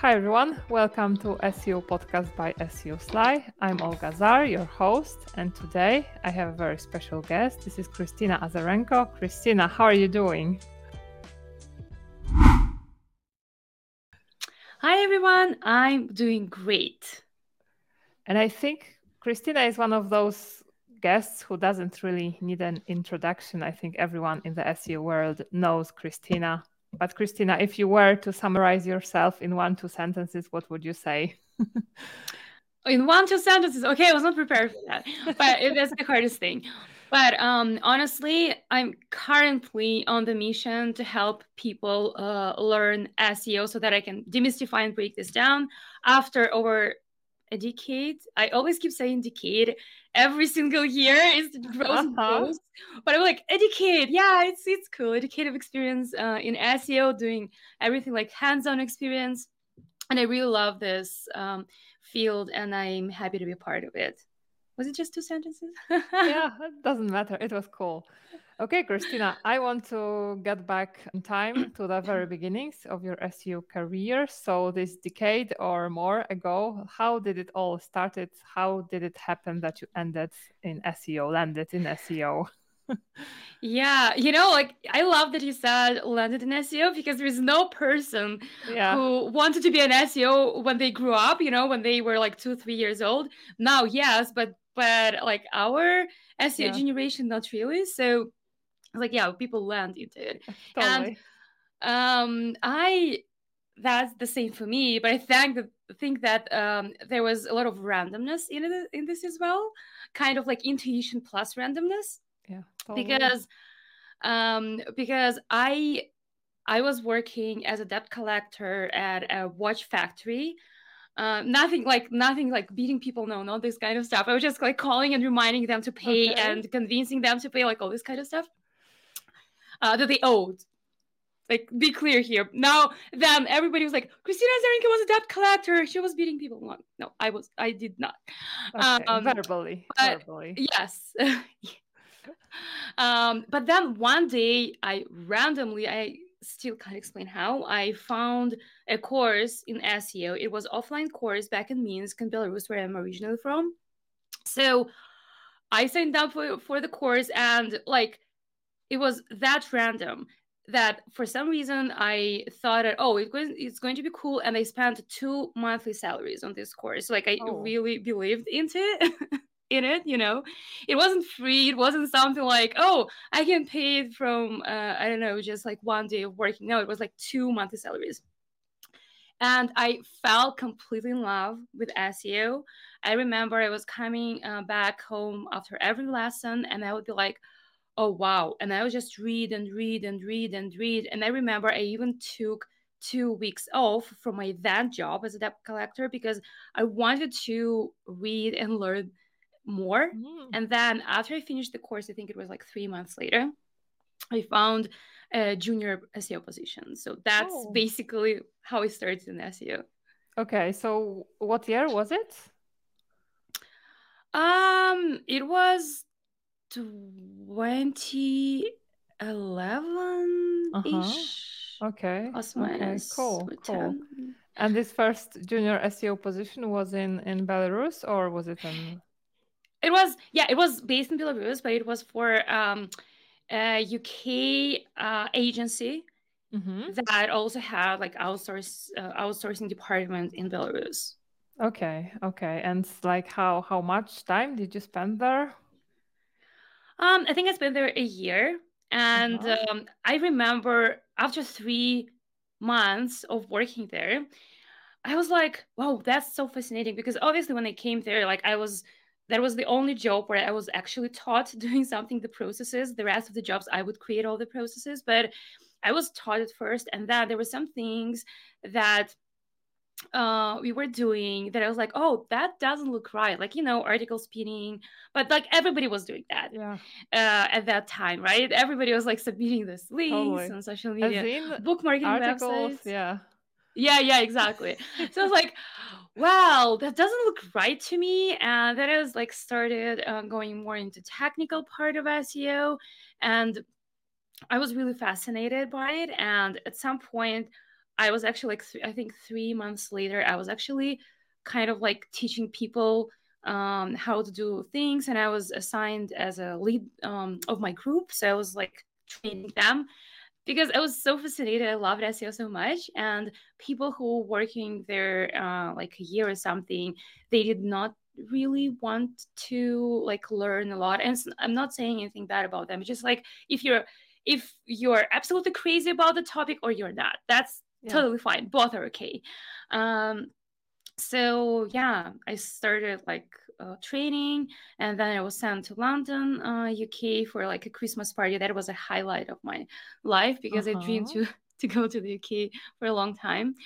Hi everyone, welcome to SEO podcast by SEOSLY. I'm Olga Zarr, your host, and today I have a very special guest. This is Kristina Azarenko. Kristina, how are you doing? Hi everyone, I'm doing great. And I think Kristina is one of those guests who doesn't really need an introduction. I think everyone in the SEO world knows Kristina. But Kristina, if you were to summarize yourself in one, two sentences, what would you say? in one, two sentences. Okay, I was not prepared for that, but that's the hardest thing. But um, honestly, I'm currently on the mission to help people uh, learn SEO so that I can demystify and break this down. After over a decade, I always keep saying decade every single year is uh-huh. and grows. But I'm like, educate. yeah, it's it's cool. Educative experience uh, in SEO, doing everything like hands-on experience, and I really love this um, field, and I'm happy to be a part of it. Was it just two sentences? yeah, it doesn't matter. It was cool. Okay, Kristina, I want to get back in time to the very beginnings of your SEO career. So, this decade or more ago, how did it all started? How did it happen that you ended in SEO, landed in SEO? yeah, you know, like I love that you said landed in SEO because there's no person yeah. who wanted to be an SEO when they grew up, you know, when they were like two, three years old. Now, yes, but but like our SEO yeah. generation, not really. So like yeah people land into it totally. and um i that's the same for me but i think that think that um there was a lot of randomness in it in this as well kind of like intuition plus randomness yeah totally. because um because i i was working as a debt collector at a watch factory uh, nothing like nothing like beating people no not this kind of stuff i was just like calling and reminding them to pay okay. and convincing them to pay like all this kind of stuff uh, that they owed. Like, be clear here. Now, then everybody was like, Kristina Azarenko was a debt collector. She was beating people. No, no I was. I did not. Okay, um, verbally. verbally. Yes. um, but then one day, I randomly, I still can't explain how, I found a course in SEO. It was offline course back in Minsk in Belarus, where I'm originally from. So I signed up for, for the course and like it was that random that for some reason I thought that oh it's going to be cool and I spent two monthly salaries on this course. Like I oh. really believed into it in it you know? It wasn't free it wasn't something like oh I can pay it from uh, I don't know just like one day of working. No it was like two monthly salaries. And I fell completely in love with SEO I remember I was coming uh, back home after every lesson and I would be like oh wow. And i would just read and read and read and read. And i remember i even took two weeks off from my then job as a debt collector because i wanted to read and learn more. Mm. and then after i finished the course i think it was like three months later i found a junior seo position. So that's oh. basically how i started in seo okay. So what year was it? Um it was 2011 ish. Uh-huh. Okay. okay. Cool. Cool. And this first junior SEO position was in in Belarus or was it in? It was yeah, it was based in Belarus, but it was for um, a UK uh, agency mm-hmm. that also had like outsource uh, outsourcing department in Belarus. Okay, okay, and like how how much time did you spend there? Um, I think I spent there a year, and uh-huh. um, I remember after three months of working there, I was like, "Wow, that's so fascinating!" Because obviously, when I came there, like I was, that was the only job where I was actually taught doing something the processes. The rest of the jobs, I would create all the processes, but I was taught at first, and then there were some things that uh we were doing that i was like oh that doesn't look right like you know article spinning, but like everybody was doing that yeah. uh at that time right? Everybody was like submitting this links totally. on social media bookmarking articles, websites. yeah. Yeah yeah exactly. So i was like wow that doesn't look right to me and then i was like started uh, going more into technical part of seo and i was really fascinated by it and at some point I was actually like th- I think three months later, I was actually kind of like teaching people um, how to do things, and I was assigned as a lead um, of my group. So I was like training them because I was so fascinated. I loved SEO so much, and people who were working there uh, like a year or something, they did not really want to like learn a lot. And I'm not saying anything bad about them. It's just like if you're if you're absolutely crazy about the topic or you're not, that's yeah. totally fine. Both are okay. Um, so yeah, I started like uh, training, and then I was sent to London, uh, UK, for like a Christmas party. That was a highlight of my life because uh-huh. I dreamed uh-huh. to to go to the UK for a long time.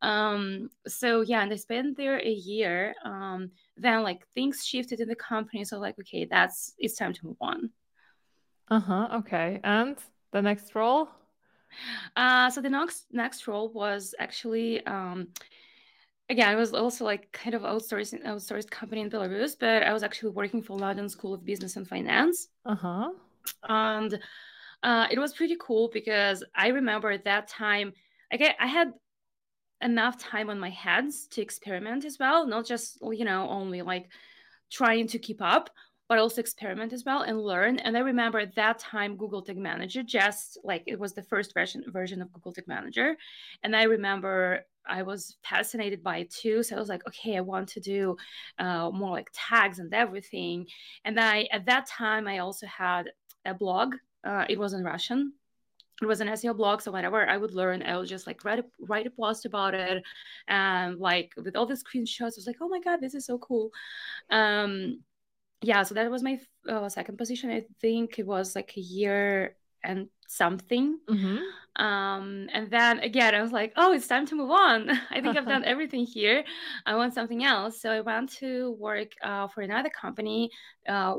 Um, so yeah, and I spent there a year. Um, then like things shifted in the company, so like okay, that's it's time to move on. Uh huh. Okay, and the next role. Uh, so the next next role was actually um, again, I was also like kind of outsourcing outsourced company in Belarus, but I was actually working for London School of Business and Finance. Uh-huh. And uh, it was pretty cool because I remember at that time, like I had enough time on my hands to experiment as well, not just you know only like trying to keep up, but also experiment as well and learn. And I remember at that time, Google Tag Manager just like it was the first version version of Google Tag Manager, and I remember I was fascinated by it too. So I was like, okay, I want to do uh, more like tags and everything. And I, at that time, I also had a blog. Uh, it was in Russian. It was an SEO blog. So whenever I would learn, I would just like write a, write a post about it. And like with all the screenshots, I was like, oh my God, this is so cool. Um, yeah, so that was my uh, second position. I think it was like a year and something. Mm-hmm. Um, and then again, I was like, oh, it's time to move on. I think I've done everything here. I want something else. So I went to work uh, for another company uh,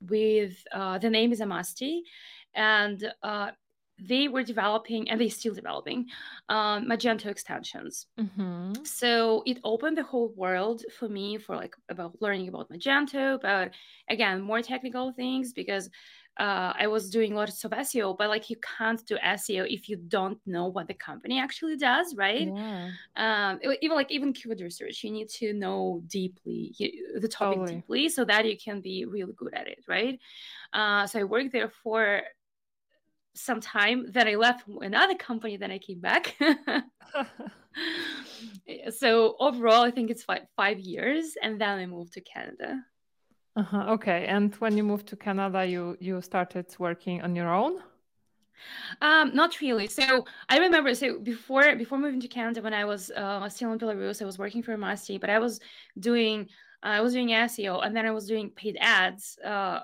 with uh, the name is Amasty. And uh, they were developing and they still developing um, magento extensions mm-hmm. so it opened the whole world for me for like about learning about magento about again more technical things because uh, I was doing lots of SEO, but like you can't do SEO if you don't know what the company actually does, right? Yeah. Um, even like even keyword research, you need to know deeply the topic totally. deeply so that you can be really good at it, right? Uh, so I worked there for some time. Then I left another company. Then I came back. so overall, I think it's five five years, and then I moved to Canada. Uh-huh. Okay. And when you moved to Canada, you you started working on your own? Um, not really. So I remember, so before before moving to Canada, when I was uh, still in Belarus, I was working for Amasty, but I was doing uh, I was doing SEO, and then I was doing paid ads uh,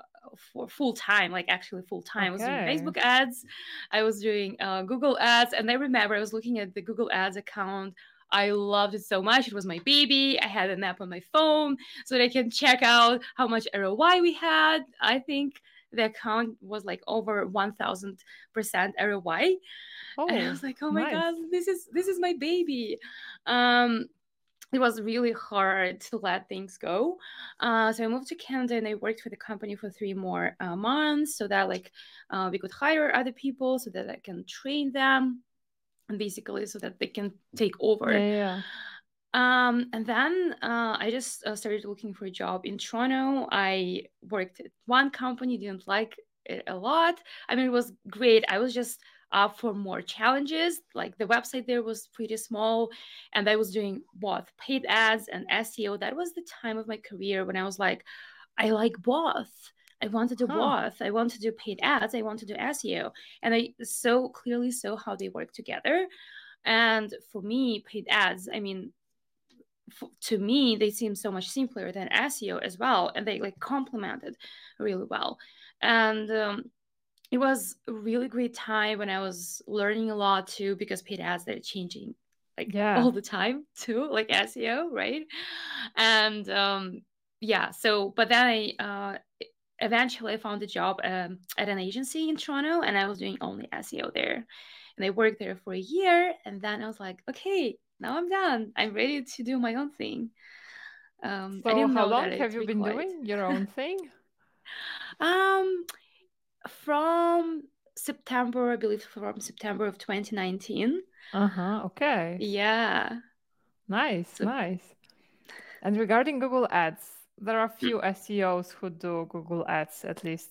for full time, like actually full time. Okay. I was doing Facebook ads, I was doing uh, Google ads, and I remember I was looking at the Google Ads account I loved it so much. It was my baby. I had an app on my phone so that I can check out how much ROI we had. I think the account was like over 1000% ROI. Oh, and I was like, oh my nice. God, this is this is my baby. Um, it was really hard to let things go. Uh, so I moved to Canada and I worked for the company for three more uh, months so that like uh, we could hire other people so that I can train them and basically so that they can take over. Yeah. yeah. Um, and then uh, I just uh, started looking for a job in Toronto. I worked at one company, didn't like it a lot. I mean, it was great. I was just up for more challenges. Like the website there was pretty small, and I was doing both paid ads and SEO. That was the time of my career when I was like, I like both. I want to do huh. both. I want to do paid ads. I want to do SEO. And I so clearly saw how they work together. And for me, paid ads, I mean, f- to me, they seem so much simpler than SEO as well. And they like complemented really well. And um, it was a really great time when I was learning a lot too, because paid ads, they're changing like yeah. all the time too, like SEO, right? And um, yeah, so, but then I, uh, eventually I found a job um, at an agency in Toronto and I was doing only SEO there. And I worked there for a year and then I was like, okay, now I'm done. I'm ready to do my own thing. Um, so how long have you been doing your own thing? um, from September, I believe from September of 2019. Uh huh. Okay. Yeah. Nice. So- nice. And regarding Google Ads, there are few SEOs who do Google Ads, at least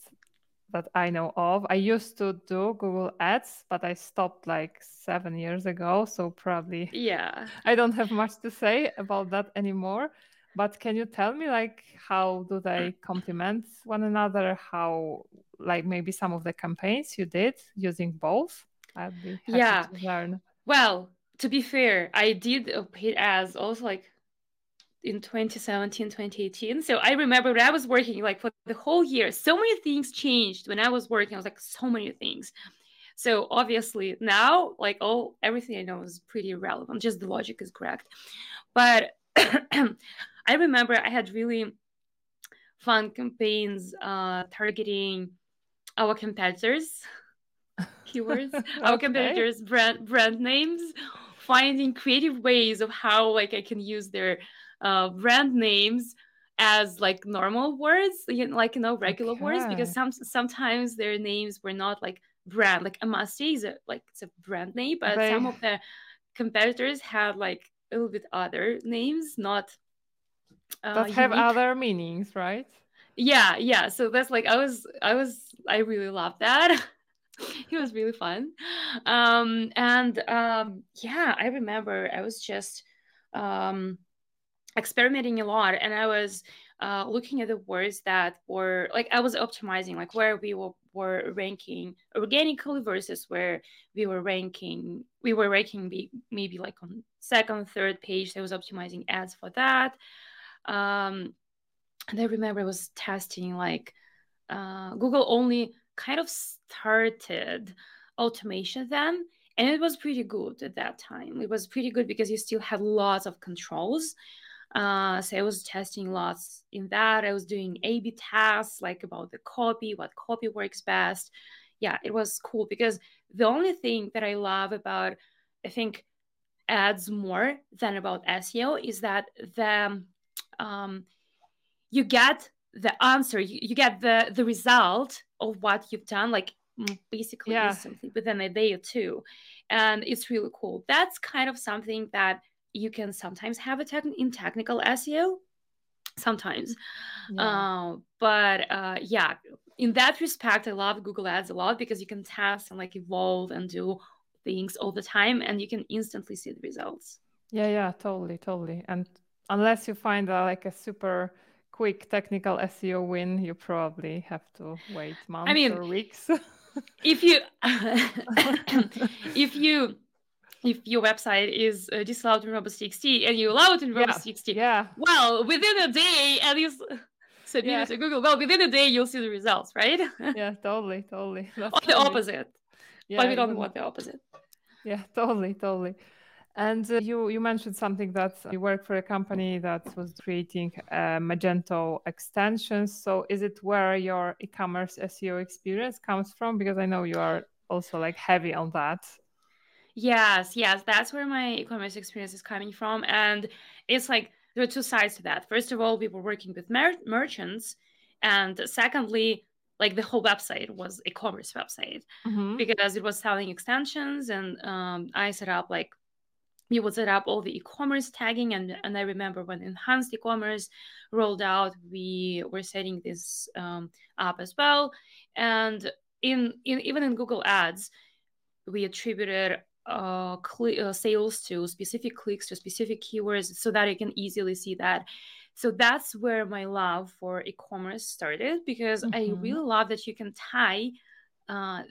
that I know of. I used to do Google Ads, but I stopped like seven years ago. So probably Yeah. I don't have much to say about that anymore. But can you tell me like how do they complement one another? How like maybe some of the campaigns you did using both? I'd be happy Yeah. to learn. Well, to be fair, I did a paid ads also like in 2017, 2018. So I remember when I was working like for the whole year, so many things changed when I was working. I was like so many things. So obviously now, like all everything I know is pretty relevant. Just the logic is correct. But I remember I had really fun campaigns uh, targeting our competitors keywords. Our competitors brand brand names finding creative ways of how like i can use their uh, brand names as like normal words you know, like you know regular words because some sometimes their names were not like brand like Amasty is a like it's a brand name but They- some of the competitors had like a little bit other names not uh, that have unique. other meanings, right? yeah yeah. So that's like i was i was i really loved that. It was really fun. Um and um yeah i remember i was just um experimenting a lot and i was uh looking at the words that were like i was optimizing like where we were, were ranking organically versus where we were ranking we were ranking maybe like on second third page. I was optimizing ads for that um and I remember I was testing like uh, Google only kind of started automation then, and it was pretty good at that time. It was pretty good because you still had lots of controls. Uh, so I was testing lots in that. I was doing A/B tests like about the copy, what copy works best. Yeah, it was cool because the only thing that I love about I think ads more than about SEO is that the um, you get the answer you, you get the the result of what you've done like mm, basically Yeah. instantly within a day or two and it's really cool that's kind of something that you can sometimes have a tech in technical seo sometimes Yeah. uh, but uh, yeah in that respect i love google ads a lot because you can test and like evolve and do things all the time and you can instantly see the results Yeah, yeah, totally, totally. And unless you find a, like a super quick technical SEO win, you probably have to wait months I mean, or weeks. if you if you if your website is uh, disallowed in robots.txt and you allow it in Yeah, robots.txt, yeah, well, within a day, and you s- submit Yeah. it to Google, well, within a day, you'll see the results, right? yeah, totally, totally. Or the opposite. Yeah, but we don't want the opposite. Yeah, totally, totally. And uh, you you mentioned something that you work for a company that was creating uh, Magento extensions. So is it where your e-commerce SEO experience comes from? Because I know you are also like heavy on that. Yes, yes, that's where my e-commerce experience is coming from, and it's like there are two sides to that. First of all, we were working with mer- merchants, and secondly, like the whole website was e-commerce website. Mhm. because it was selling extensions and um, i set up like we would set up all the e-commerce tagging and, and i remember when enhanced e-commerce rolled out we were setting this um, up as well and in, in even in google ads we attributed uh, cl- uh, sales to specific clicks to specific keywords so that you can easily see that so that's where my love for e-commerce started because i Mhm. really love that you can tie uh,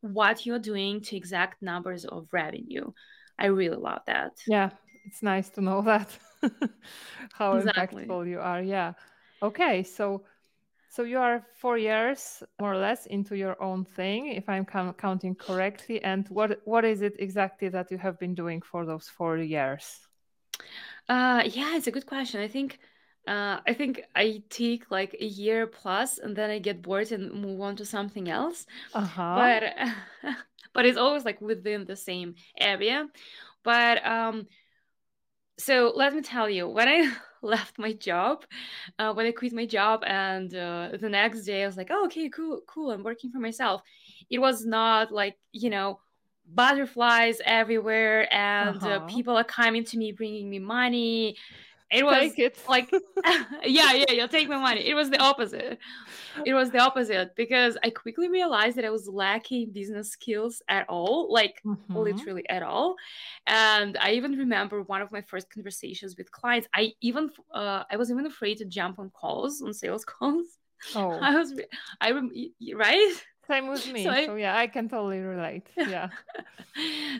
what you're doing to exact numbers of revenue. I really love that. Yeah, it's nice to know that how Exactly. impactful you are. Yeah. Okay, so so you are four years more or less into your own thing, if I'm count- counting correctly. And what what is it exactly that you have been doing for those four years? Uh, yeah, it's a good question. I think uh, I think I take like a year plus and then I get bored and move on to something else. Uh huh. But but it's always like within the same area. But um so let me tell you, when I left my job, uh, when I quit my job, and uh, the next day I was like, oh, okay, cool, cool, I'm working for myself. It was not like, you know, butterflies everywhere and uh, Uh-huh. people are coming to me bringing me money it was it. like yeah yeah you'll take my money. It was the opposite. It was the opposite because i quickly realized that i was lacking business skills at all like Mhm. literally at all. And i even remember one of my first conversations with clients. I even uh, i was even afraid to jump on calls on sales calls. Oh, i was i rem- right same with me. So So, yeah, I can totally relate. Yeah.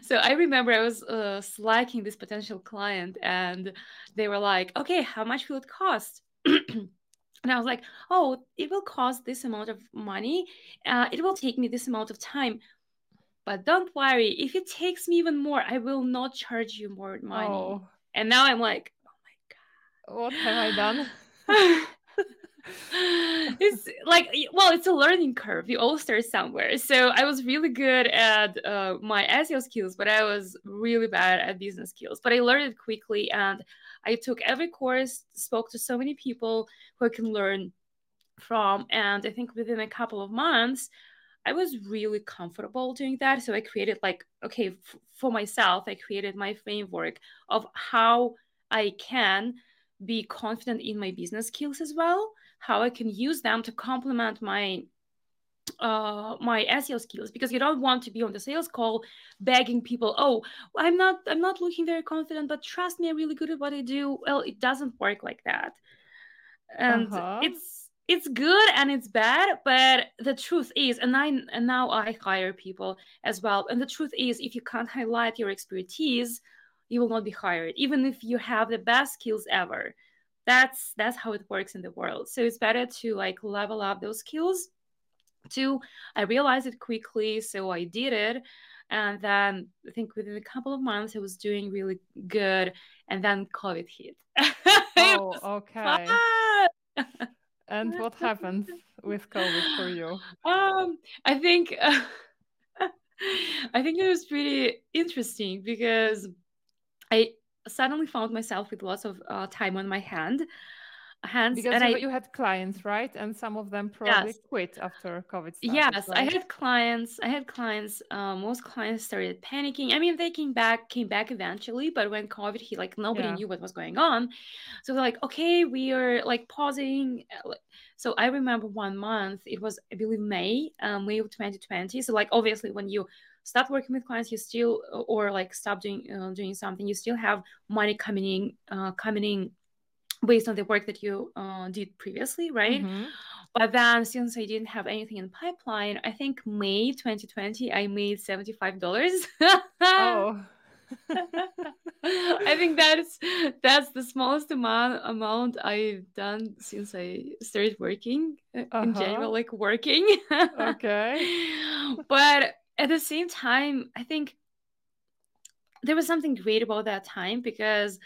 so I remember I was uh, slacking this potential client, and they were like, "Okay, how much will it cost?" and I was like, "Oh, it will cost this amount of money. Uh, it will take me this amount of time." But don't worry, if it takes me even more, I will not charge you more money. Oh, And now I'm like, oh my god, what have I done? like well it's a learning curve. You all start somewhere. So i was really good at uh, my seo skills but i was really bad at business skills. But i learned it quickly and i took every course spoke to so many people who i can learn from. And i think within a couple of months i was really comfortable doing that. So i created like okay f- for myself i created my framework of how i can be confident in my business skills as well how I can use them to complement my uh my SEO skills because you don't want to be on the sales call begging people oh I'm not I'm not looking very confident but trust me I'm really good at what I do. Well it doesn't work like that. And Uh-huh. it's it's good and it's bad but the truth is and I and now I hire people as well and the truth is if you can't highlight your expertise you will not be hired even if you have the best skills ever that's that's how it works in the world so it's better to like level up those skills two i realized it quickly so i did it and then i think within a couple of months i was doing really good and then covid hit Oh, okay. And what happened with COVID for you? um i think i think it was pretty interesting because i suddenly found myself with lots of uh, time on my hand hands Because and you, i you had clients, right? And some of them probably Yes. quit after COVID started, yes i had clients i had clients um, most clients started panicking i mean they came back came back eventually but when covid hit like nobody Yeah. knew what was going on so they're like okay we are like pausing uh, so i remember one month it was i believe may um, may of 2020 so like obviously when you stop working with clients you still or like stop doing uh, doing something you still have money coming in uh, coming in based on the work that you uh, did previously right Mhm. but then since I didn't have anything in pipeline, I think May 2020 I made $75. Oh. I think that's that's the smallest amount amount I've done since I started working uh, in general, Uh-huh. like working. Okay. but at the same time, I think there was something great about that time because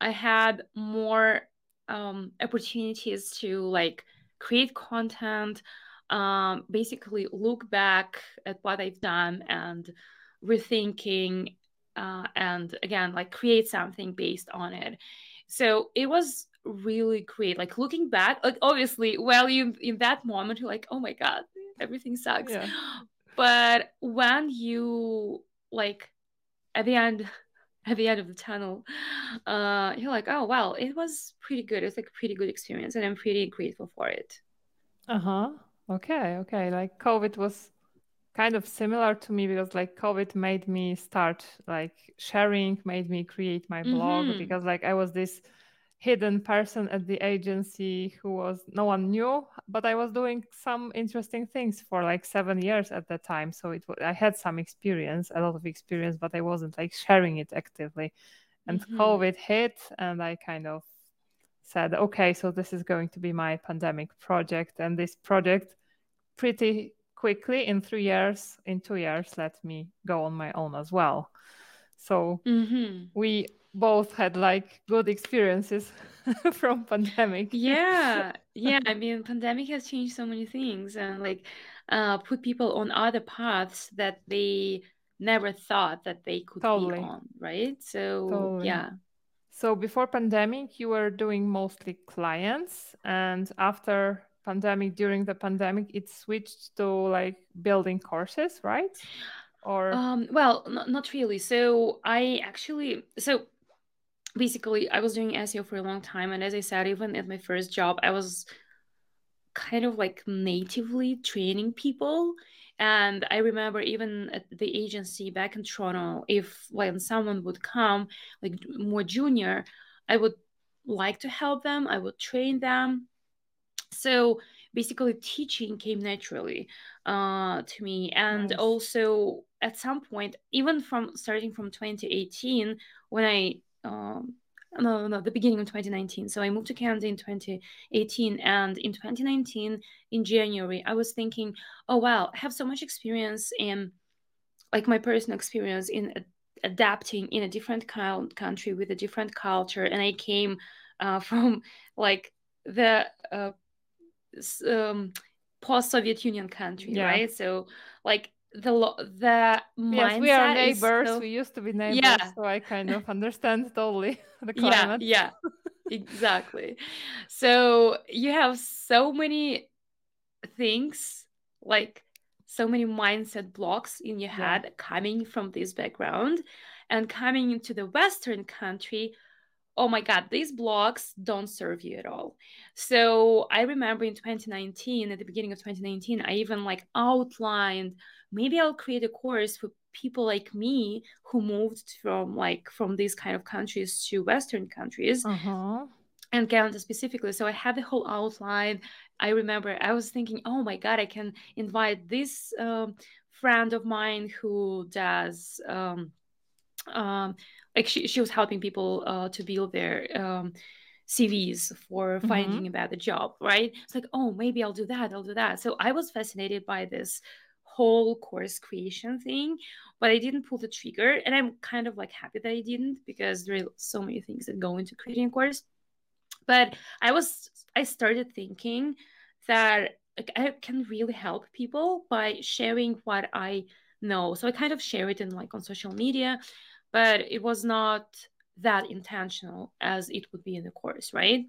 I had more um, opportunities to like create content, um, basically look back at what I've done and rethinking, uh, and again, like create something based on it. So it was really great. Like looking back, like obviously, well, you in that moment, you're like, oh my god, everything sucks. Yeah. But when you like at the end at the end of the tunnel uh you're like oh wow it was pretty good it's like a pretty good experience and i'm pretty grateful for it Uh-huh. Okay, okay. Like COVID was kind of similar to me because like COVID made me start like sharing, made me create my blog Mhm. because like I was this hidden person at the agency who was no one knew, but I was doing some interesting things for like 7 years at that time. So it I had some experience, a lot of experience, but I wasn't like sharing it actively. And Mhm. COVID hit and I kind of said, okay, so this is going to be my pandemic project. And this project pretty quickly in three years, in two years, let me go on my own as well. So Mhm. we both had like good experiences from pandemic. yeah yeah i mean pandemic has changed so many things and like uh put people on other paths that they never thought that they could Totally. be on right so Totally. yeah So before pandemic, you were doing mostly clients, and after pandemic, during the pandemic, it switched to like building courses, right? or um well not, not really so i actually so basically i was doing seo for a long time and as i said even at my first job i was kind of like natively training people. And i remember even at the agency back in toronto if when someone would come like more junior i would like to help them i would train them. So basically teaching came naturally uh, to me. And nice. also at some point even from starting from 2018 when i um, no no the beginning of 2019 so i moved to canada in 2018 and in 2019 in january i was thinking oh wow i have so much experience in like my personal experience in adapting in a different country with a different culture and i came uh, from like the uh, um, post-Soviet Union country, yeah. right? So like the the yes, we are neighbors. So... We used to be neighbors, yeah. so I kind of understand totally the climate. Yeah, yeah, exactly. So you have so many things, like so many mindset blocks in your head yeah. coming from this background, and coming into the Western country oh my god these blogs don't serve you at all. So i remember in 2019 at the beginning of 2019 i even like outlined maybe i'll create a course for people like me who moved from like from these kind of countries to western countries uh-huh. and canada specifically. So i had the whole outline. I remember i was thinking oh my god i can invite this um, friend of mine who does um, um, like she, she was helping people uh, to build their um, CVs for mm-hmm. finding mm-hmm. about the job, right? It's like, oh, maybe I'll do that, I'll do that. So I was fascinated by this whole course creation thing, but I didn't pull the trigger. And I'm kind of like happy that I didn't because there are so many things that go into creating a course. But I was, I started thinking that like, I can really help people by sharing what I know. So I kind of share it in like on social media but it was not that intentional as it would be in the course, right?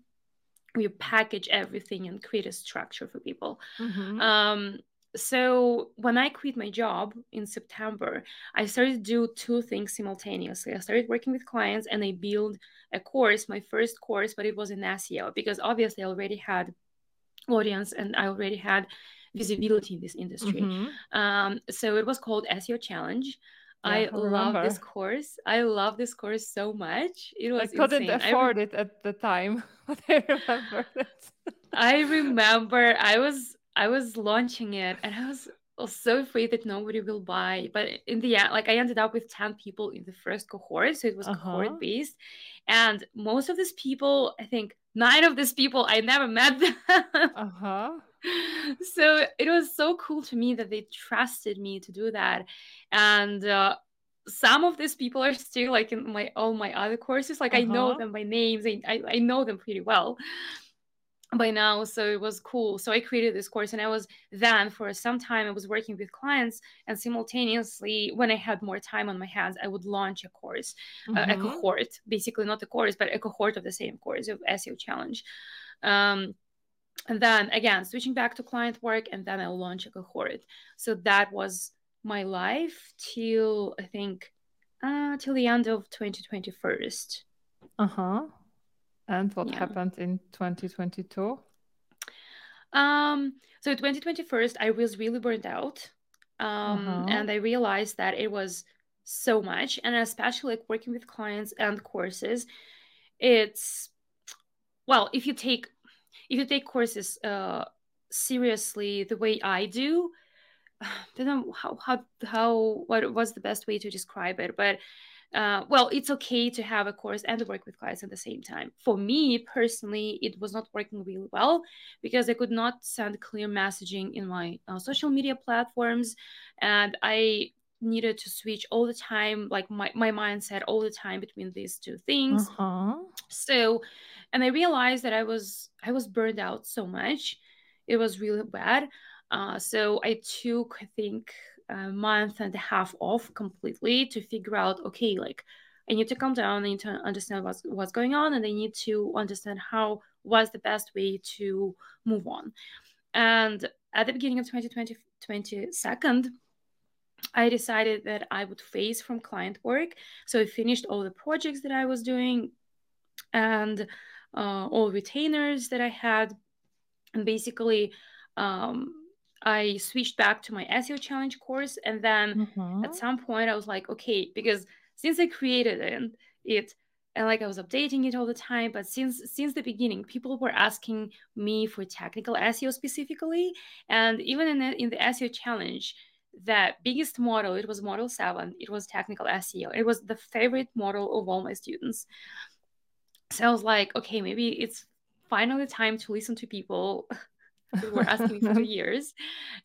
We package everything and create a structure for people. Mm-hmm. Um, so when I quit my job in September, I started to do two things simultaneously. I started working with clients and I built a course, my first course, but it was in SEO because obviously I already had audience and I already had visibility in this industry. Mm-hmm. Um, so it was called SEO Challenge. Yeah, I, I love this course. I love this course so much. It was I couldn't insane. afford re- it at the time, but I remember it. I remember I was I was launching it and I was, was so afraid that nobody will buy. But in the end, like I ended up with 10 people in the first cohort. So it was uh-huh. cohort based. And most of these people, I think nine of these people, I never met them. uh-huh so it was so cool to me that they trusted me to do that and uh, some of these people are still like in my all my other courses like uh-huh. i know uh-huh. them by names I, I, I know them pretty well by now so it was cool so i created this course and i was then for some time i was working with clients and simultaneously when i had more time on my hands i would launch a course mm-hmm. uh, a cohort basically not a course but a cohort of the same course of seo challenge um, and then again switching back to client work and then i'll launch a cohort. So that was my life till i think uh till the end of 2021 uh-huh. And what yeah. happened in 2022 um so 2021 i was really burned out. Um uh-huh. and i realized that it was so much and especially like working with clients and courses it's well if you take if you take courses uh, seriously the way I do, I don't know how how how what was the best way to describe it, but uh, well, it's okay to have a course and to work with clients at the same time. For me personally, it was not working really well because I could not send clear messaging in my uh, social media platforms, and I needed to switch all the time, like my, my mindset all the time between these two things. Uh-huh. So and i realized that i was i was burned out so much. It was really bad. Uh, so i took i think a month and a half off completely to figure out okay like i need to calm down. I need to understand what's what's going on and i need to understand how was the best way to move on. And at the beginning of 2020 22nd I decided that I would phase from client work. So I finished all the projects that I was doing and uh, all retainers that I had. And basically, um, I switched back to my SEO challenge course. And then Mhm. at some point, I was like, okay, because since I created it, it and like I was updating it all the time, but since since the beginning, people were asking me for technical SEO specifically, and even in the, in the SEO challenge, the biggest model it was model seven. It was technical SEO. It was the favorite model of all my students. So I was like, okay, maybe it's finally time to listen to people who were asking for years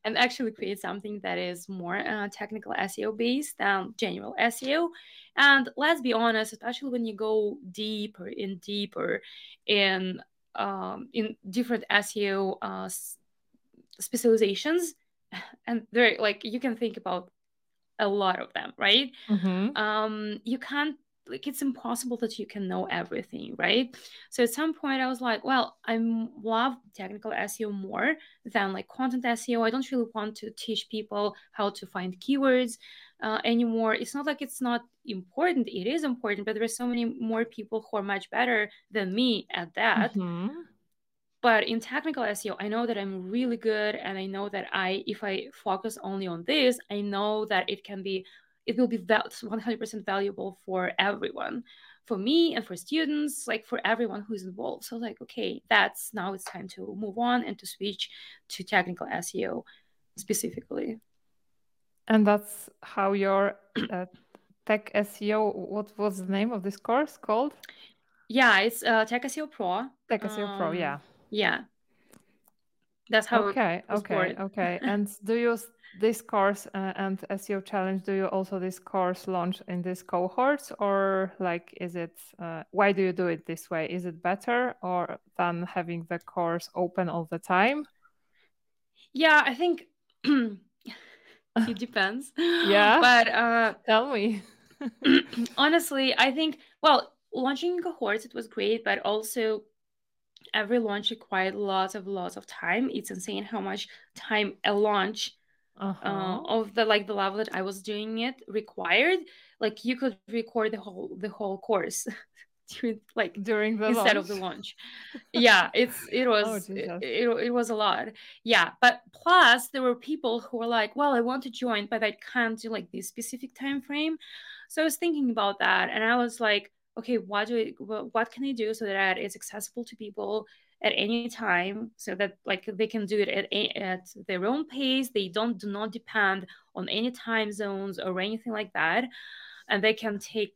and actually create something that is more uh, technical SEO based than general SEO. And let's be honest, especially when you go deeper and deeper in um, in different SEO uh, specializations, and there like you can think about a lot of them, right? Mhm. Um, you can't like it's impossible that you can know everything, right? So at some point I was like, well, I love technical SEO more than like content SEO. I don't really want to teach people how to find keywords uh, anymore. It's not like it's not important. It is important, but there are so many more people who are much better than me at that. Mhm. But in technical SEO, I know that I'm really good, and I know that I, if I focus only on this, I know that it can be it will be 100% valuable for everyone for me and for students like for everyone who's involved so like okay that's now it's time to move on and to switch to technical seo specifically And that's how your uh, tech SEO. What was the name of this course called? yeah it's uh, tech seo pro Tech SEO Pro. Um, Yeah. yeah that's how Okay. Okay. Okay. And do you this course uh, and SEO challenge? Do you also this course launch in this cohorts or like is it? Uh, why do you do it this way? Is it better or than having the course open all the time? yeah i think it depends Yeah. but uh Tell me. honestly i think well launching cohorts it was great but also every launch required lots of lots of time. It's insane how much time a launch Uh-huh. uh, of the like the level that i was doing it required. Like you could record the whole the whole course during like During the instead launch. of the launch? yeah it's it was it, it, it was a lot. Yeah but plus there were people who were like well i want to join but i can't do like this specific time frame. So i was thinking about that and i was like okay what do I, what can i do so that it's accessible to people at any time so that like they can do it at, at their own pace they don't do not depend on any time zones or anything like that and they can take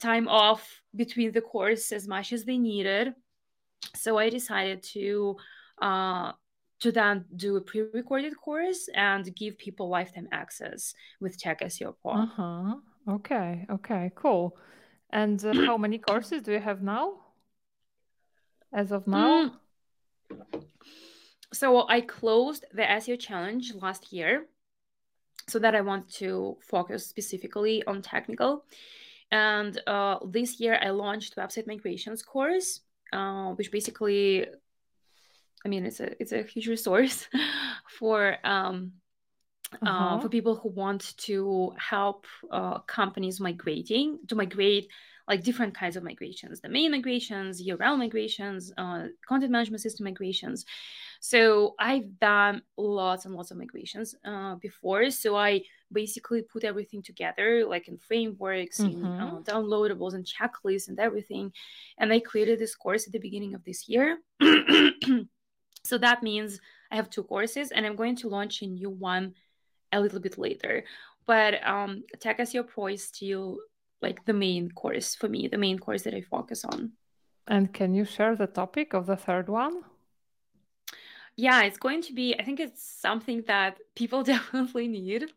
time off between the course as much as they needed. So I decided to uh, to then do a pre-recorded course and give people lifetime access with Tech SEO Pro. Uh-huh. Okay. Okay. Cool. And uh, how many courses do you have now? As of now? Mm. So I closed the SEO challenge last year so that I want to focus specifically on technical. And uh, this year I launched website migrations course, uh, which basically, I mean, it's a it's a huge resource for um, Uh-huh. for people who want to help uh, companies migrating to migrate like different kinds of migrations domain migrations url migrations uh, content management system migrations so i've done lots and lots of migrations uh, before so i basically put everything together like in frameworks in uh, Mhm. downloadables and checklists and everything and i created this course at the beginning of this year so that means i have two courses and i'm going to launch a new one a little bit later. But um, Tech SEO Pro is still like the main course for me, the main course that I focus on. And can you share the topic of the third one? Yeah, it's going to be, I think it's something that people definitely need,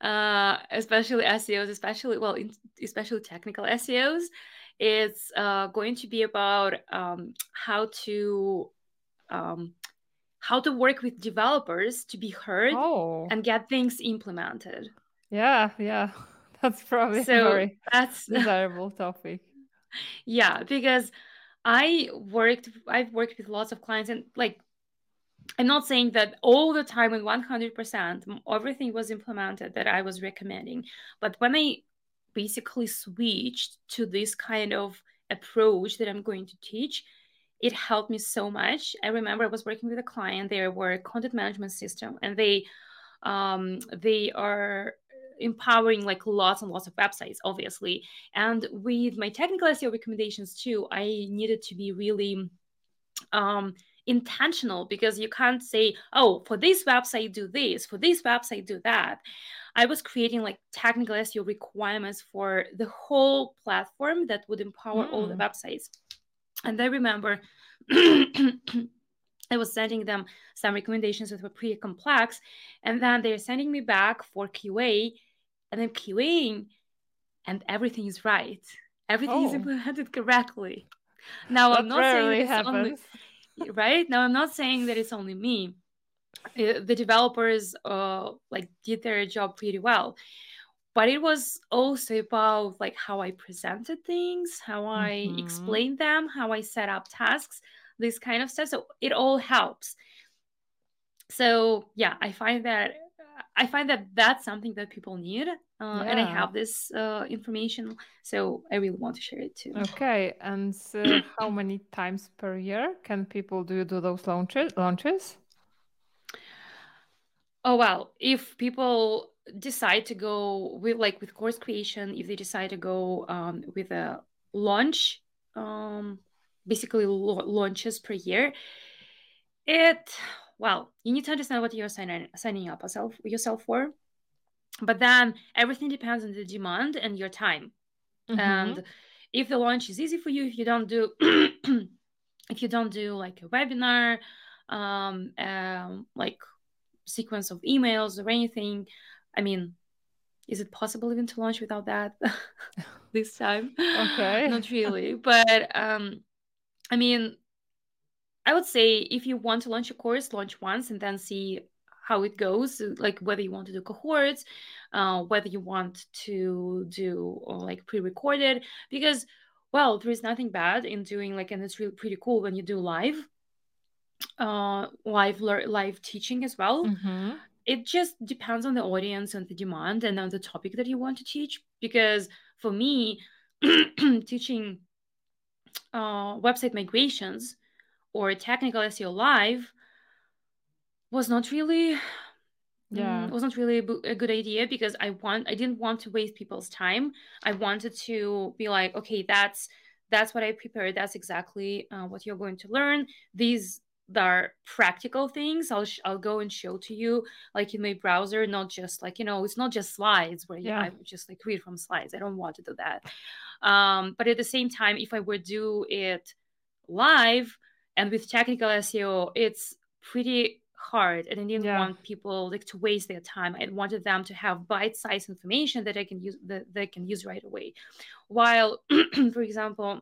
uh, especially SEOs, especially, well, in, especially technical SEOs. It's uh, going to be about um, how to um, how to work with developers to be heard Oh, and get things implemented. yeah, yeah. That's probably a So very that's desirable topic. yeah, because I worked I've worked with lots of clients and like I'm not saying that all the time and 100% everything was implemented that I was recommending, but when I basically switched to this kind of approach that I'm going to teach, it helped me so much. I remember I was working with a client, they were a content management system and they um, they are empowering like lots and lots of websites obviously and with my technical seo recommendations too i needed to be really um intentional because you can't say oh for this website do this for this website do that i was creating like technical seo requirements for the whole platform that would empower mm. all the mm. websites and i remember I was sending them some recommendations that were pretty complex, and then they're sending me back for QA, and I'm QAing, and everything is right. Everything oh. is implemented correctly. Now that I'm not saying happens. only right now. I'm not saying that it's only me. The developers uh, like did their job pretty well, but it was also about like how I presented things, how I mm-hmm. explained them, how I set up tasks this kind of stuff. So it all helps. So yeah, I find that I find that that's something that people need, uh, yeah. and I have this uh, information, so I really want to share it too. Okay, and uh, how many times per year can people do do those launches? Launches? Oh well, if people decide to go with like with course creation, if they decide to go um, with a launch um, basically launches per year it well you need to understand what you're signing signing up yourself yourself for but then everything depends on the demand and your time mm-hmm. and if the launch is easy for you if you don't do if you don't do like a webinar um, um like sequence of emails or anything i mean is it possible even to launch without that this time okay not really but um I mean, I would say if you want to launch a course, launch once and then see how it goes, like whether you want to do cohorts, uh, whether you want to do like pre-recorded, because well, there is nothing bad in doing like, and it's really pretty cool when you do live, uh, live live teaching as well. Mm-hmm. It just depends on the audience and the demand and on the topic that you want to teach. Because for me, teaching uh, website migrations or technical SEO live was not really yeah. mm, was not really a, good idea because i want i didn't want to waste people's time. I wanted to be like okay that's that's what i prepared. That's exactly uh, what you're going to learn. These are practical things i'll sh- i'll go and show to you like in my browser not just like you know it's not just slides where yeah. i just like read from slides i don't want to do that um, but at the same time, if I would do it live and with technical SEO, it's pretty hard and i didn't yeah. want people like to waste their time i wanted them to have bite-sized information that i can use that they can use right away while for example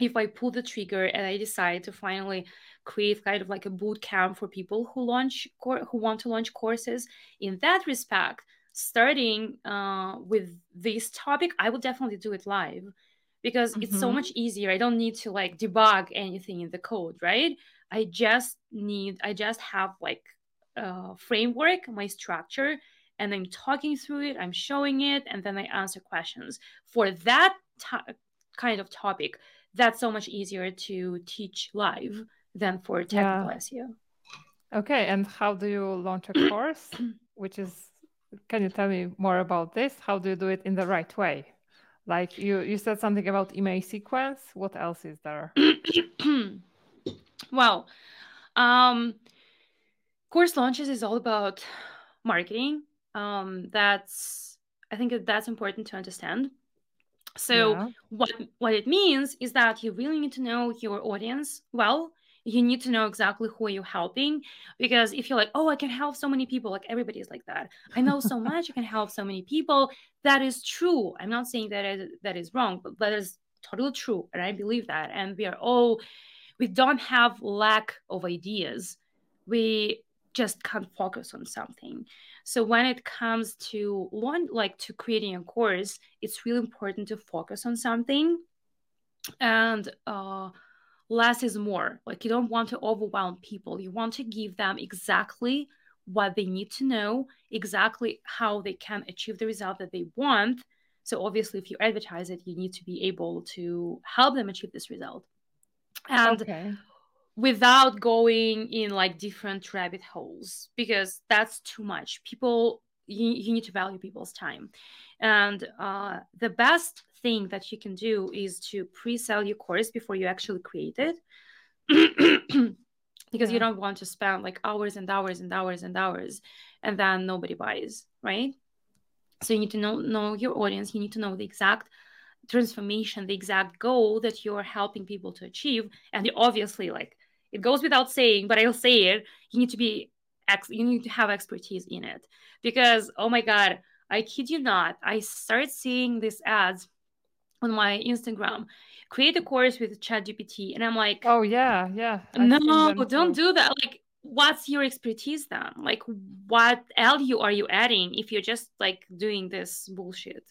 if i pull the trigger and i decide to finally create kind of like a boot camp for people who launch who want to launch courses in that respect starting uh, with this topic, I would definitely do it live because mm-hmm. it's so mm-hmm. much easier. I don't need to like debug anything in the code, right? I just need, I just have like a framework, my structure, and I'm talking through it, I'm showing it, and then I answer questions. For that t- kind of topic, that's so much easier to teach live than for technical yeah. SEO. Okay, and how do you launch a course, which is can you tell me more about this? How do you do it in the right way? Like you, you said something about email sequence. What else is there? well, um, course launches is all about marketing. Um, that's I think that that's important to understand. So yeah. what what it means is that you really need to know your audience well. You need to know exactly who you're helping because if you're like oh i can help so many people like everybody is like that. I know so much. I can help so many people. That is true. I'm not saying that is, that is wrong but that is totally true and i believe that and we are all we don't have lack of ideas. We just can't focus on something so when it comes to one like to creating a course it's really important to focus on something and uh less is more. Like you don't want to overwhelm people. You want to give them exactly what they need to know, exactly how they can achieve the result that they want. So obviously if you advertise it, you need to be able to help them achieve this result. And okay. Without going in like different rabbit holes because that's too much. People you, you need to value people's time. And uh, the best thing that you can do is to pre-sell your course before you actually create it because yeah. you don't want to spend like hours and hours and hours and hours and then nobody buys right so you need to know know your audience you need to know the exact transformation the exact goal that you're helping people to achieve and obviously like it goes without saying but i'll say it you need to be ex- you need to have expertise in it because oh my god i kid you not i start seeing these ads on my Instagram, create a course with ChatGPT. And I'm like, oh, yeah, yeah. I've no, don't do that. Like, what's your expertise then? Like, what value are you adding if you're just like doing this bullshit?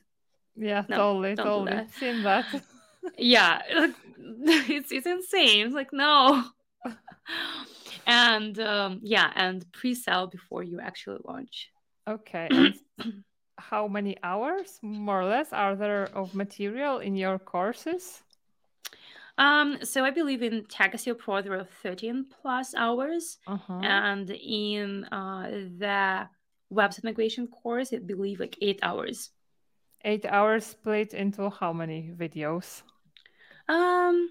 Yeah, no, totally, totally. That. Seen that. yeah, it's it's insane. It's like no. and um, yeah, and pre-sell before you actually launch. Okay how many hours more or less are there of material in your courses um, so I believe in Tech SEO Pro there are 13 plus hours, uh-huh. and in uh, the website migration course, I believe like eight hours. Eight hours split into how many videos? Um,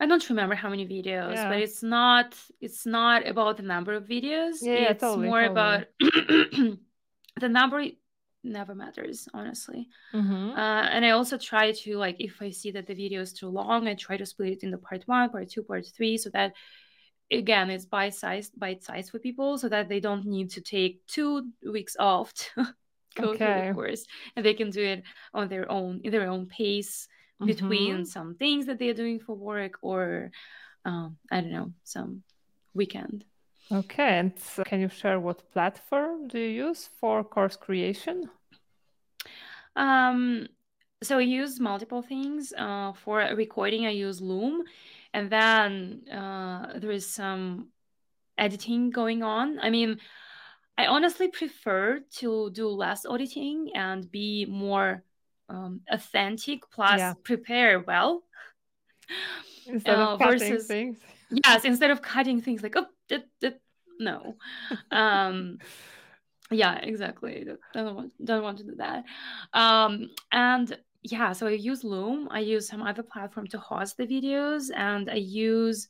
I don't remember how many videos, yeah. but it's not it's not about the number of videos. Yeah, it's totally, more totally. about the number never matters honestly mm-hmm. uh, and i also try to like if i see that the video is too long i try to split it into part one part two part three so that again it's bite sized bite sized for people so that they don't need to take two weeks off to go okay. through the course and they can do it on their own in their own pace mm-hmm. between some things that they're doing for work or um, i don't know some weekend Okay, and so can you share what platform do you use for course creation? Um, so I use multiple things. Uh, for recording, I use Loom, and then uh, there is some editing going on. I mean, I honestly prefer to do less auditing and be more um, authentic, plus yeah. prepare well. Instead uh, of cutting versus, things. Yes, instead of cutting things like, oh, no. um, yeah, exactly. Don't want don't want to do that. Um, and yeah, so I use Loom. I use some other platform to host the videos, and I use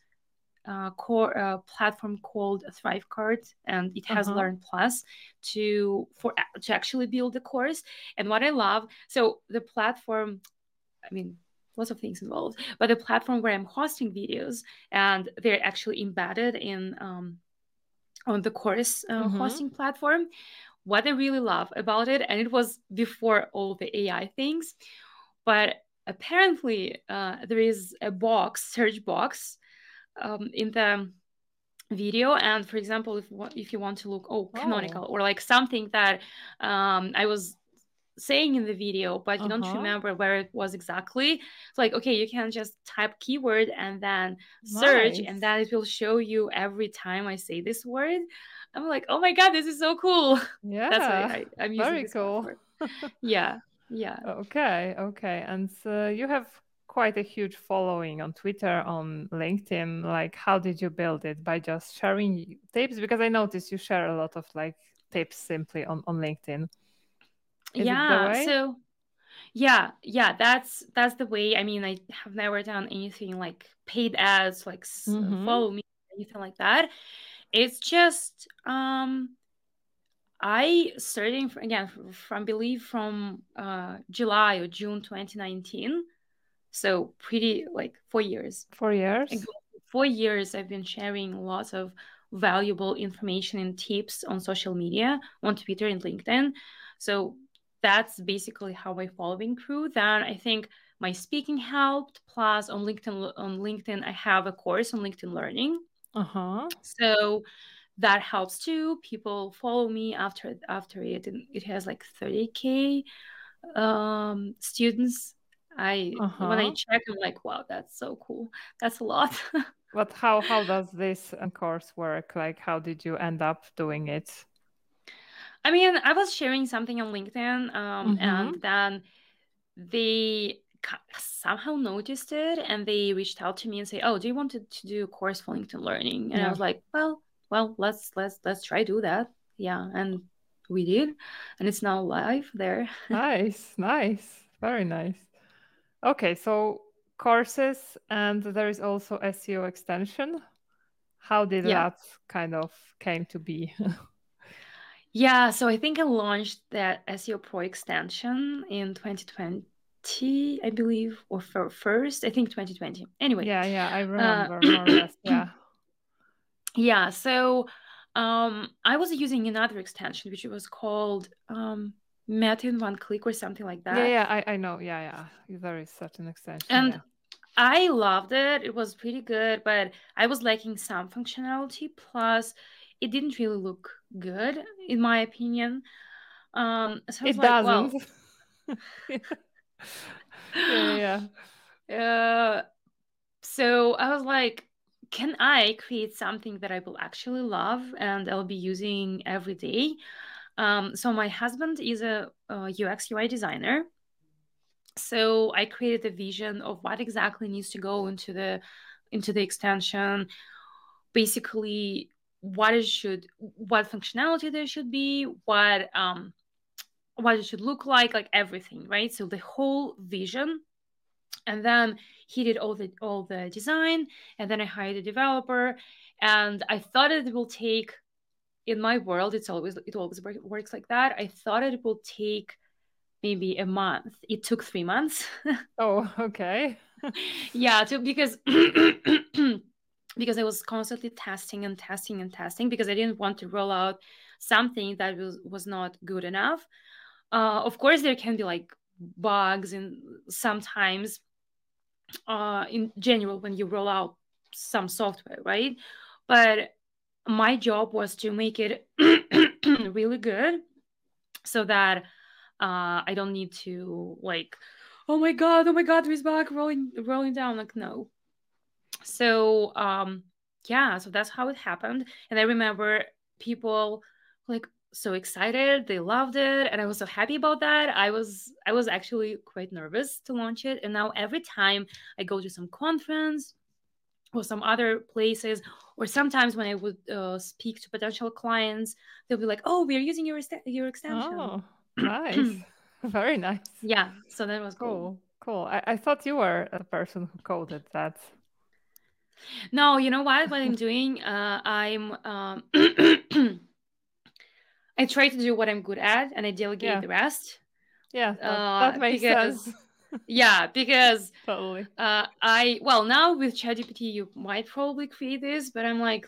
a core uh, platform called Thrivecart, and it has uh-huh. Learn Plus to for to actually build the course. And what I love, so the platform, I mean, lots of things involved, but the platform where I'm hosting videos, and they're actually embedded in um, on the course uh, mm-hmm. hosting platform. What I really love about it, and it was before all the AI things, but apparently uh, there is a box, search box, um, in the video and for example if if you want to look oh canonical oh. or like something that um i was saying in the video, but you uh-huh. don't remember where it was exactly. It's like, okay, you can just type keyword and then search, nice. and then it will show you every time I say this word. I'm like, oh my god, this is so cool. Yeah, that's why I, am using very cool. yeah, yeah. Okay, okay, and so you have quite a huge following on Twitter, on LinkedIn. Like, how did you build it? By just sharing tips? Because I noticed you share a lot of like tips simply on on LinkedIn. Is yeah. So yeah, yeah, that's that's the way. I mean, I have never done anything like paid ads, like mm-hmm. follow me, anything like that. It's just um I starting from, again from believe from uh, July or June 2019, so pretty like four years. Four years. Four years. I've been sharing lots of valuable information and tips on social media, on Twitter and LinkedIn. So that's basically how my following grew. Then I think my speaking helped. Plus on LinkedIn, on LinkedIn, I have a course on LinkedIn Learning. Uh huh. So that helps too. People follow me after after it, and it has like 30k um, students I uh-huh. when I check, I'm like, wow, that's so cool. That's a lot. but how how does this uh, course work? Like, how did you end up doing it? I mean, I was sharing something on LinkedIn, um, mm-hmm. and then they somehow noticed it and they reached out to me and say, "Oh, do you want to, to do a course for LinkedIn Learning?" And yeah. I was like, "Well, well, let's let's let's try do that." Yeah, and we did, and it's now live there. nice, nice, very nice. Okay, so courses and there is also SEO extension. How did yeah. that kind of came to be? yeah, so I think I launched that SEO Pro extension in 2020, I believe, or for first, I think 2020. Anyway. Yeah, yeah, I uh, remember uh, more or less. Yeah. Yeah, so um, I was using another extension which was called um, Meta in one click or something like that. Yeah, yeah, I, I know. Yeah, yeah. There is such an extension. And yeah. I loved it. It was pretty good, but I was lacking some functionality. Plus, it didn't really look good, in my opinion. Um, so it like, doesn't. Well, yeah, yeah. Uh, so I was like, can I create something that I will actually love and I'll be using every day? Um, so my husband is a, a UX UI designer. So I created a vision of what exactly needs to go into the into the extension. Basically, what it should, what functionality there should be, what um, what it should look like, like everything, right? So the whole vision, and then he did all the all the design, and then I hired a developer, and I thought it will take in my world it's always it always works like that. I thought it will take maybe a month. It took three months. Oh okay. Yeah to, because because i was constantly testing and testing and testing because i didn't want to roll out something that was was not good enough. Uh, of course there can be like bugs and sometimes uh, in general when you roll out some software right? But my job was to make it really good so that uh, I don't need to like, oh my god, oh my god, there's bug rolling rolling down. Like no. So um yeah, so that's how it happened. And I remember people like so excited, they loved it, and I was so happy about that. I was I was actually quite nervous to launch it. And now every time I go to some conference or some other places or sometimes when i would uh, speak to potential clients they'll be like oh we're using your your extension. Oh nice. Very nice. Yeah so that was cool. Cool, I, I thought you were a person who coded that. No you know what? What i'm doing uh, i'm um, i try to do what i'm good at and i delegate yeah. the rest. Yeah that, uh, that makes because... sense yeah because totally. uh i well now with ChatGPT you might probably create this but i'm like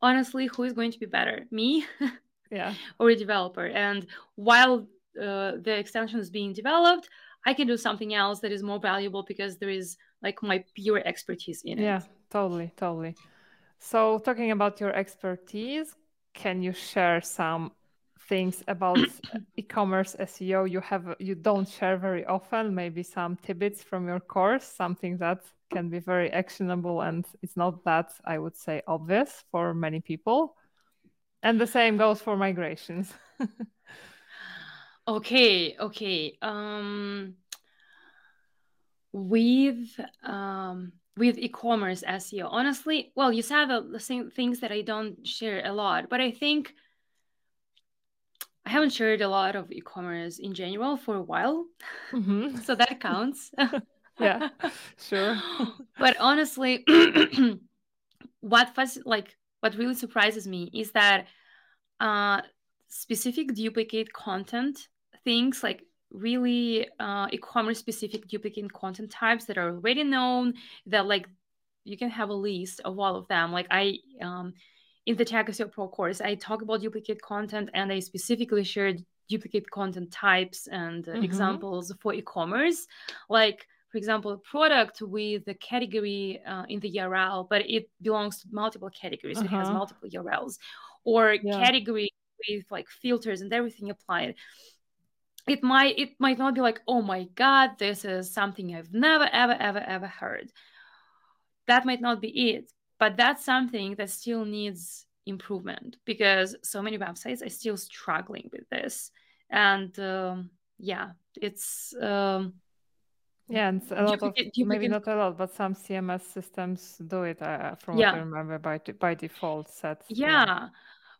honestly who is going to be better me? Yeah. Or a developer? And while uh, the extension is being developed i can do something else that is more valuable because there is like my pure expertise in it. Yeah totally totally. So talking about your expertise can you share some things about e-commerce SEO you have you don't share very often, maybe some tidbits from your course, something that can be very actionable and it's not that I would say obvious for many people. And the same goes for migrations. okay, okay. Um with um with e-commerce SEO. Honestly, well, you said the same things that I don't share a lot, but I think I haven't shared a lot of e-commerce in general for a while, mm-hmm. so that counts. yeah, sure. but honestly, what like what really surprises me is that uh, specific duplicate content things like really uh, e-commerce specific duplicate content types that are already known that like you can have a list of all of them like i um, in the SEO Pro course, I talk about duplicate content and I specifically shared duplicate content types and uh, mm-hmm. examples for e-commerce. Like, for example, a product with a category uh, in the URL, but it belongs to multiple categories. Uh-huh. It has uh-huh. multiple URLs, or yeah. category with like filters and everything applied. it might it might not be like oh my god this is something i've never ever ever ever heard that might not be it but that's something that still needs improvement because so many websites are still struggling with this and um, yeah it's um, yeah, and a lot of maybe not a lot, but some CMS systems do it. Uh, from yeah. what I remember, by by default sets. Yeah. yeah.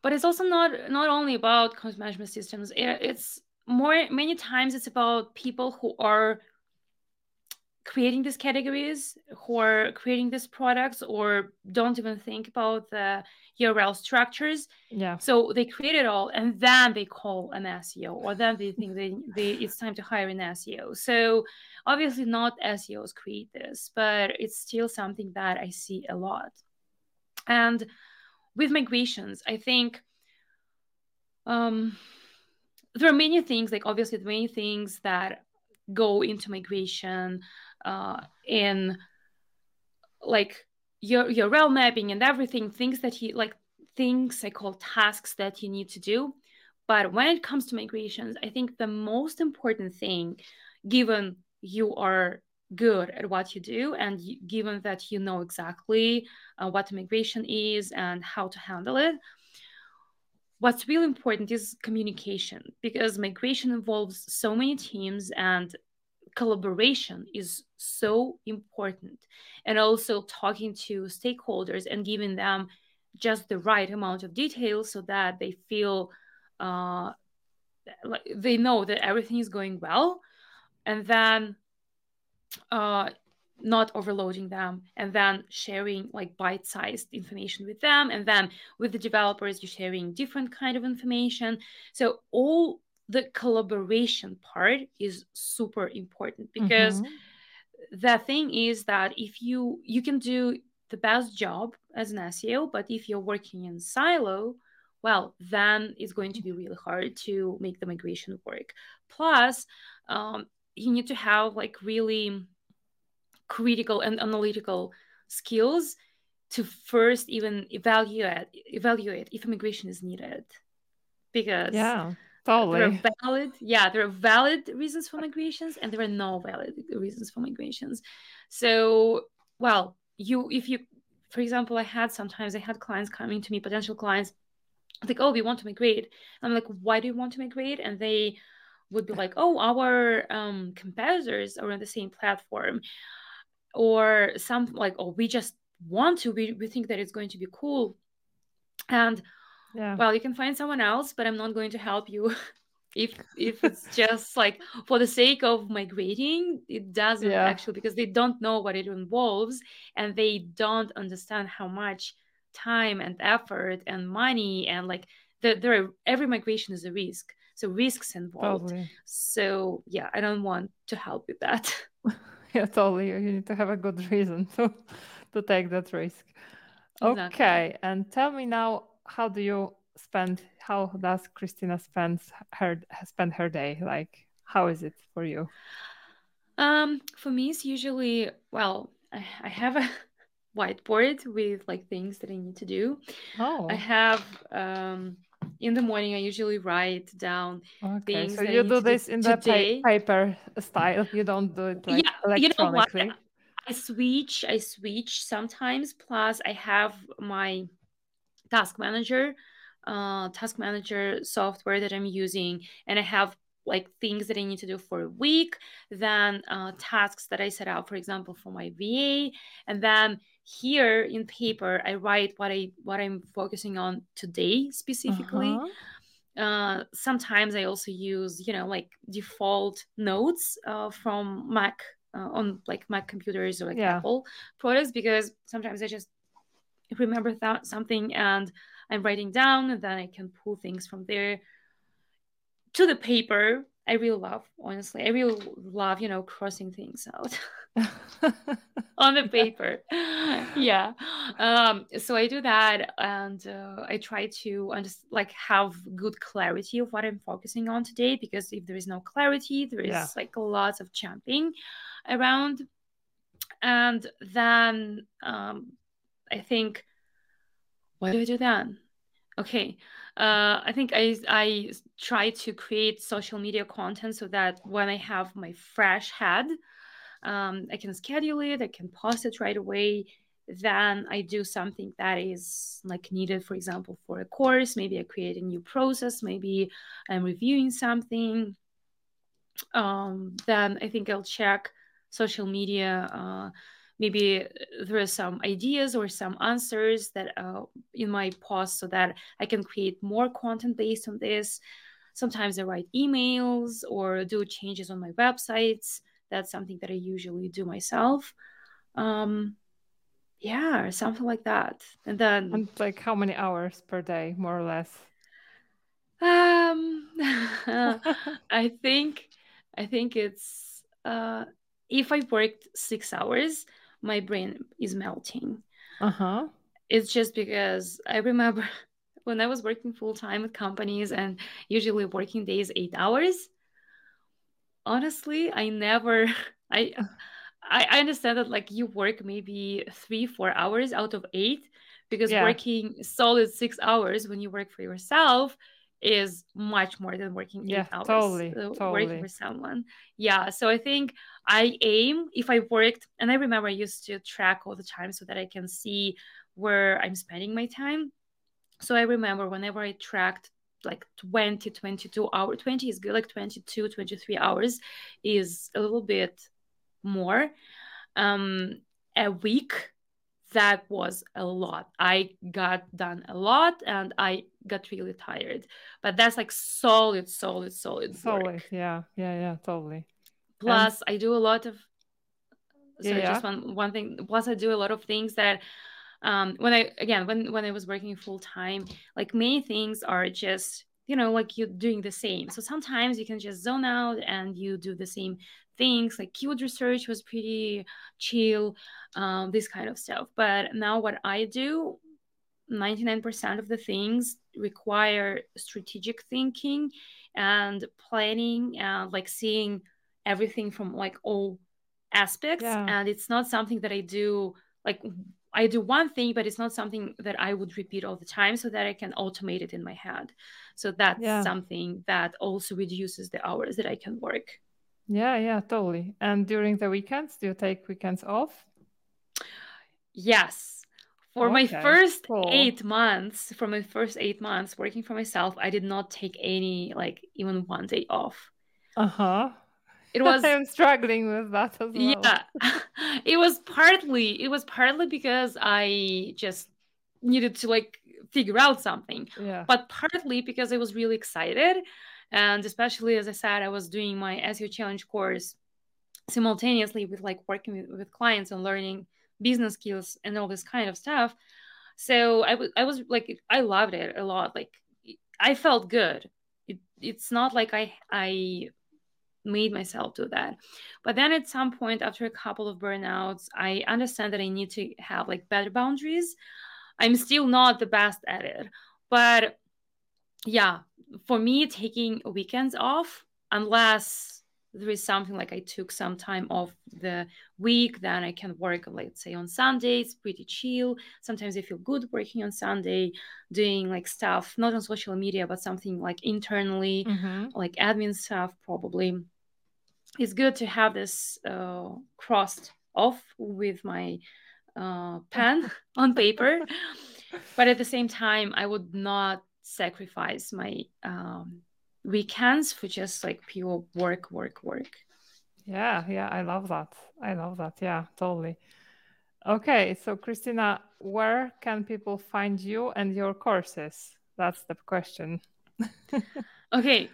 but it's also not not only about content management systems. It's more many times it's about people who are creating these categories who are creating these products or don't even think about the url structures. Yeah. So they create it all and then they call an seo or then they think they, they it's time to hire an seo so obviously not seos create this but it's still something that i see a lot. And with migrations i think um there are many things like obviously many things that go into migration uh, in like your your URL mapping and everything things that you like things i call tasks that you need to do. But when it comes to migrations i think the most important thing given you are good at what you do and given that you know exactly uh, what migration is and how to handle it what's really important is communication. Because migration involves so many teams and collaboration is so important. And also talking to stakeholders and giving them just the right amount of detail so that they feel uh, like they know that everything is going well. And then uh, not overloading them and then sharing like bite-sized information with them. And then with the developers you're sharing different kind of information. So all the collaboration part is super important because mm-hmm. the thing is that if you you can do the best job as an SEO, but if you're working in silo, well, then it's going to be really hard to make the migration work. Plus, um, you need to have like really critical and analytical skills to first even evaluate evaluate if immigration is needed because yeah Totally. There are valid, yeah, there are valid reasons for migrations and there are no valid reasons for migrations. So, well, you, if you, for example, I had sometimes I had clients coming to me, potential clients, like, oh, we want to migrate. I'm like, why do you want to migrate? And they would be like, oh, our um, competitors are on the same platform. Or some like, oh, we just want to, we, we think that it's going to be cool. And yeah well you can find someone else but i'm not going to help you if if it's just like for the sake of migrating it doesn't yeah. actually because they don't know what it involves and they don't understand how much time and effort and money and like the, there are, every migration is a risk so risks involved totally. so yeah i don't want to help with that yeah totally you need to have a good reason to to take that risk exactly. okay and tell me now how do you spend how does Kristina spend her spend her day? Like how is it for you? Um for me it's usually well i, I have a whiteboard with like things that i need to do. Oh. I have um in the morning i usually write down okay things so you do this in the paper style. You don't do it like yeah, electronically you know what? i switch i switch sometimes. Plus i have my task manager uh, task manager software that i'm using and i have like things that i need to do for a week then uh, tasks that i set out for example for my va and then here in paper i write what i what i'm focusing on today specifically uh-huh. uh, sometimes i also use you know like default notes uh, from mac uh, on like mac computers or like yeah. apple products because sometimes i just remember that something and I'm writing down and then I can pull things from there to the paper. I really love, honestly. I really love, you know, crossing things out on the paper. yeah. Um, so I do that and uh, I try to just like have good clarity of what I'm focusing on today because if there is no clarity, there is yeah. like lots of jumping around. And then um, I think, what do I do then? Okay. Uh, I think I I try to create social media content so that when I have my fresh head, um, I can schedule it, I can post it right away. Then I do something that is like needed, for example, for a course. Maybe I create a new process. Maybe I'm reviewing something. Um, then I think I'll check social media. Uh, maybe there are some ideas or some answers that uh, in my post so that I can create more content based on this. Sometimes I write emails or do changes on my websites. That's something that I usually do myself. Um, yeah, something like that. And then, and like how many hours per day, more or less? Um, I think, I think it's uh, if I worked six hours, my brain is melting. Uh huh. It's just because I remember when I was working full time with companies and usually working days eight hours. Honestly, I never I I understand that like you work maybe three, four hours out of eight because Yeah. working solid six hours when you work for yourself is much more than working Yeah, eight hours totally, uh, working totally. for someone. Yeah. So I think I aim if I worked, and I remember I used to track all the time so that I can see where I'm spending my time. So I remember whenever I tracked like 20, 22 hours, 20 is good, like 22, 23 hours is a little bit more. Um, a week, that was a lot. I got done a lot and I got really tired. But that's like solid, solid, solid, Solid. work. Yeah, yeah, yeah, totally. Plus, I do a lot of. Sorry, Yeah, just one one thing. Plus, I do a lot of things that um when i again when when i was working full time like many things are just you know like you're doing the same. So sometimes you can just zone out and you do the same things. Like keyword research was pretty chill um, this kind of stuff. But now what i do 99% of the things require strategic thinking and planning and like seeing everything from like all aspects. Yeah. and it's not something that i do like I do one thing, but it's not something that I would repeat all the time so that I can automate it in my head. So that's Yeah. something that also reduces the hours that I can work. yeah, yeah, totally. And during the weekends, do you take weekends off? Yes. For my first cool. eight months, for my first eight months working for myself, I did not take any, like, even one day off. Uh huh. It was I'm struggling with that as well. yeah it was partly it was partly because i just needed to like figure out something Yeah. but partly because i was really excited and especially as i said i was doing my seo challenge course simultaneously with like working with, with clients and learning business skills and all this kind of stuff so I was I was like i loved it a lot like i felt good it, it's not like i i made myself do that. But then at some point after a couple of burnouts, I understand that I need to have like better boundaries. I'm still not the best at it. But yeah, for me taking weekends off unless there is something like I took some time off the week, then I can work, let's say, on Sundays, pretty chill. Sometimes I feel good working on Sunday, doing like stuff, not on social media, but something like internally, hmm like admin stuff, probably. It's good to have this uh, crossed off with my uh, pen on paper. But at the same time, I would not sacrifice my um, weekends for just like pure work, work, work. Yeah, yeah, I love that. I love that. Yeah, totally. Okay, so Kristina, where can people find you and your courses? That's the question. Okay,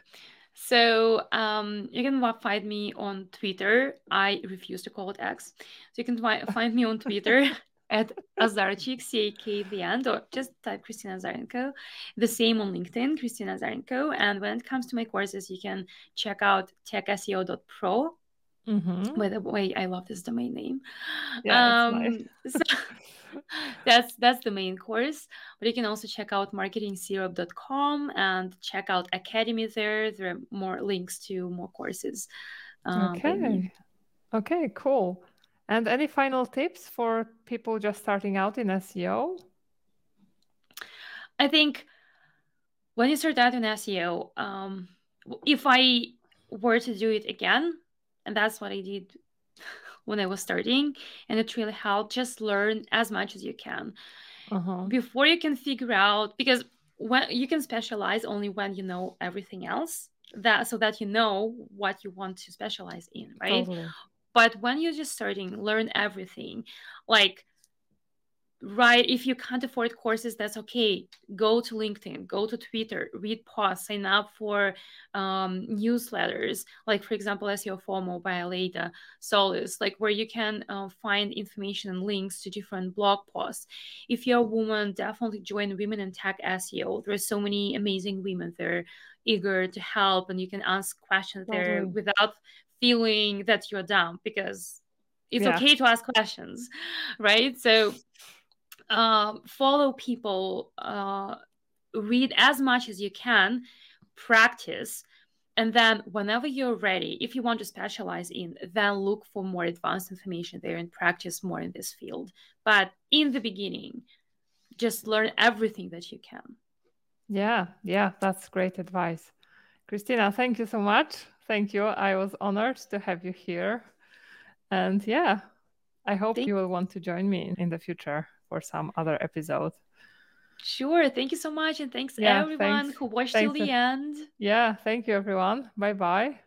so um, you can find me on Twitter. I refuse to call it X. So you can find me on Twitter at azarchick, C-A-K the end, or just type Kristina Azarenko. The same on LinkedIn, Kristina Azarenko. And when it comes to my courses, you can check out techseo.pro. Mm-hmm. By the way, I love this domain name. Yeah, it's nice. Um, so that's that's the main course. But you can also check out marketingsyrup.com and check out Academy there. There are more links to more courses. me. Okay. Okay, cool. And any final tips for people just starting out in SEO? I think when you start out in SEO, um, if I were to do it again, and that's what I did when I was starting, and it really helped. Just learn as much as you can uh-huh. before you can figure out because when you can specialize only when you know everything else that so that you know what you want to specialize in right totally. but when you're just starting learn everything like right if you can't afford courses that's okay go to linkedin go to twitter read posts sign up for um, newsletters like for example seo fomo by aleyda solis like where you can uh, find information and links to different blog posts if you're a woman definitely join women in tech seo there's so many amazing women there eager to help and you can ask questions mm-hmm. there without feeling that you're dumb because it's yeah. okay to ask questions right so uh, follow people, uh, read as much as you can, practice, and then whenever you're ready, if you want to specialize in, then look for more advanced information there and practice more in this field. But in the beginning, just learn everything that you can. Yeah, yeah, that's great advice. Kristina, thank you so much. Thank you. I was honored to have you here. And yeah, I hope thank you will want to join me in the future for some other episode. Sure. Thank you so much. And thanks yeah, everyone thanks. who watched thanks till the end. Yeah. Thank you, everyone. Bye bye.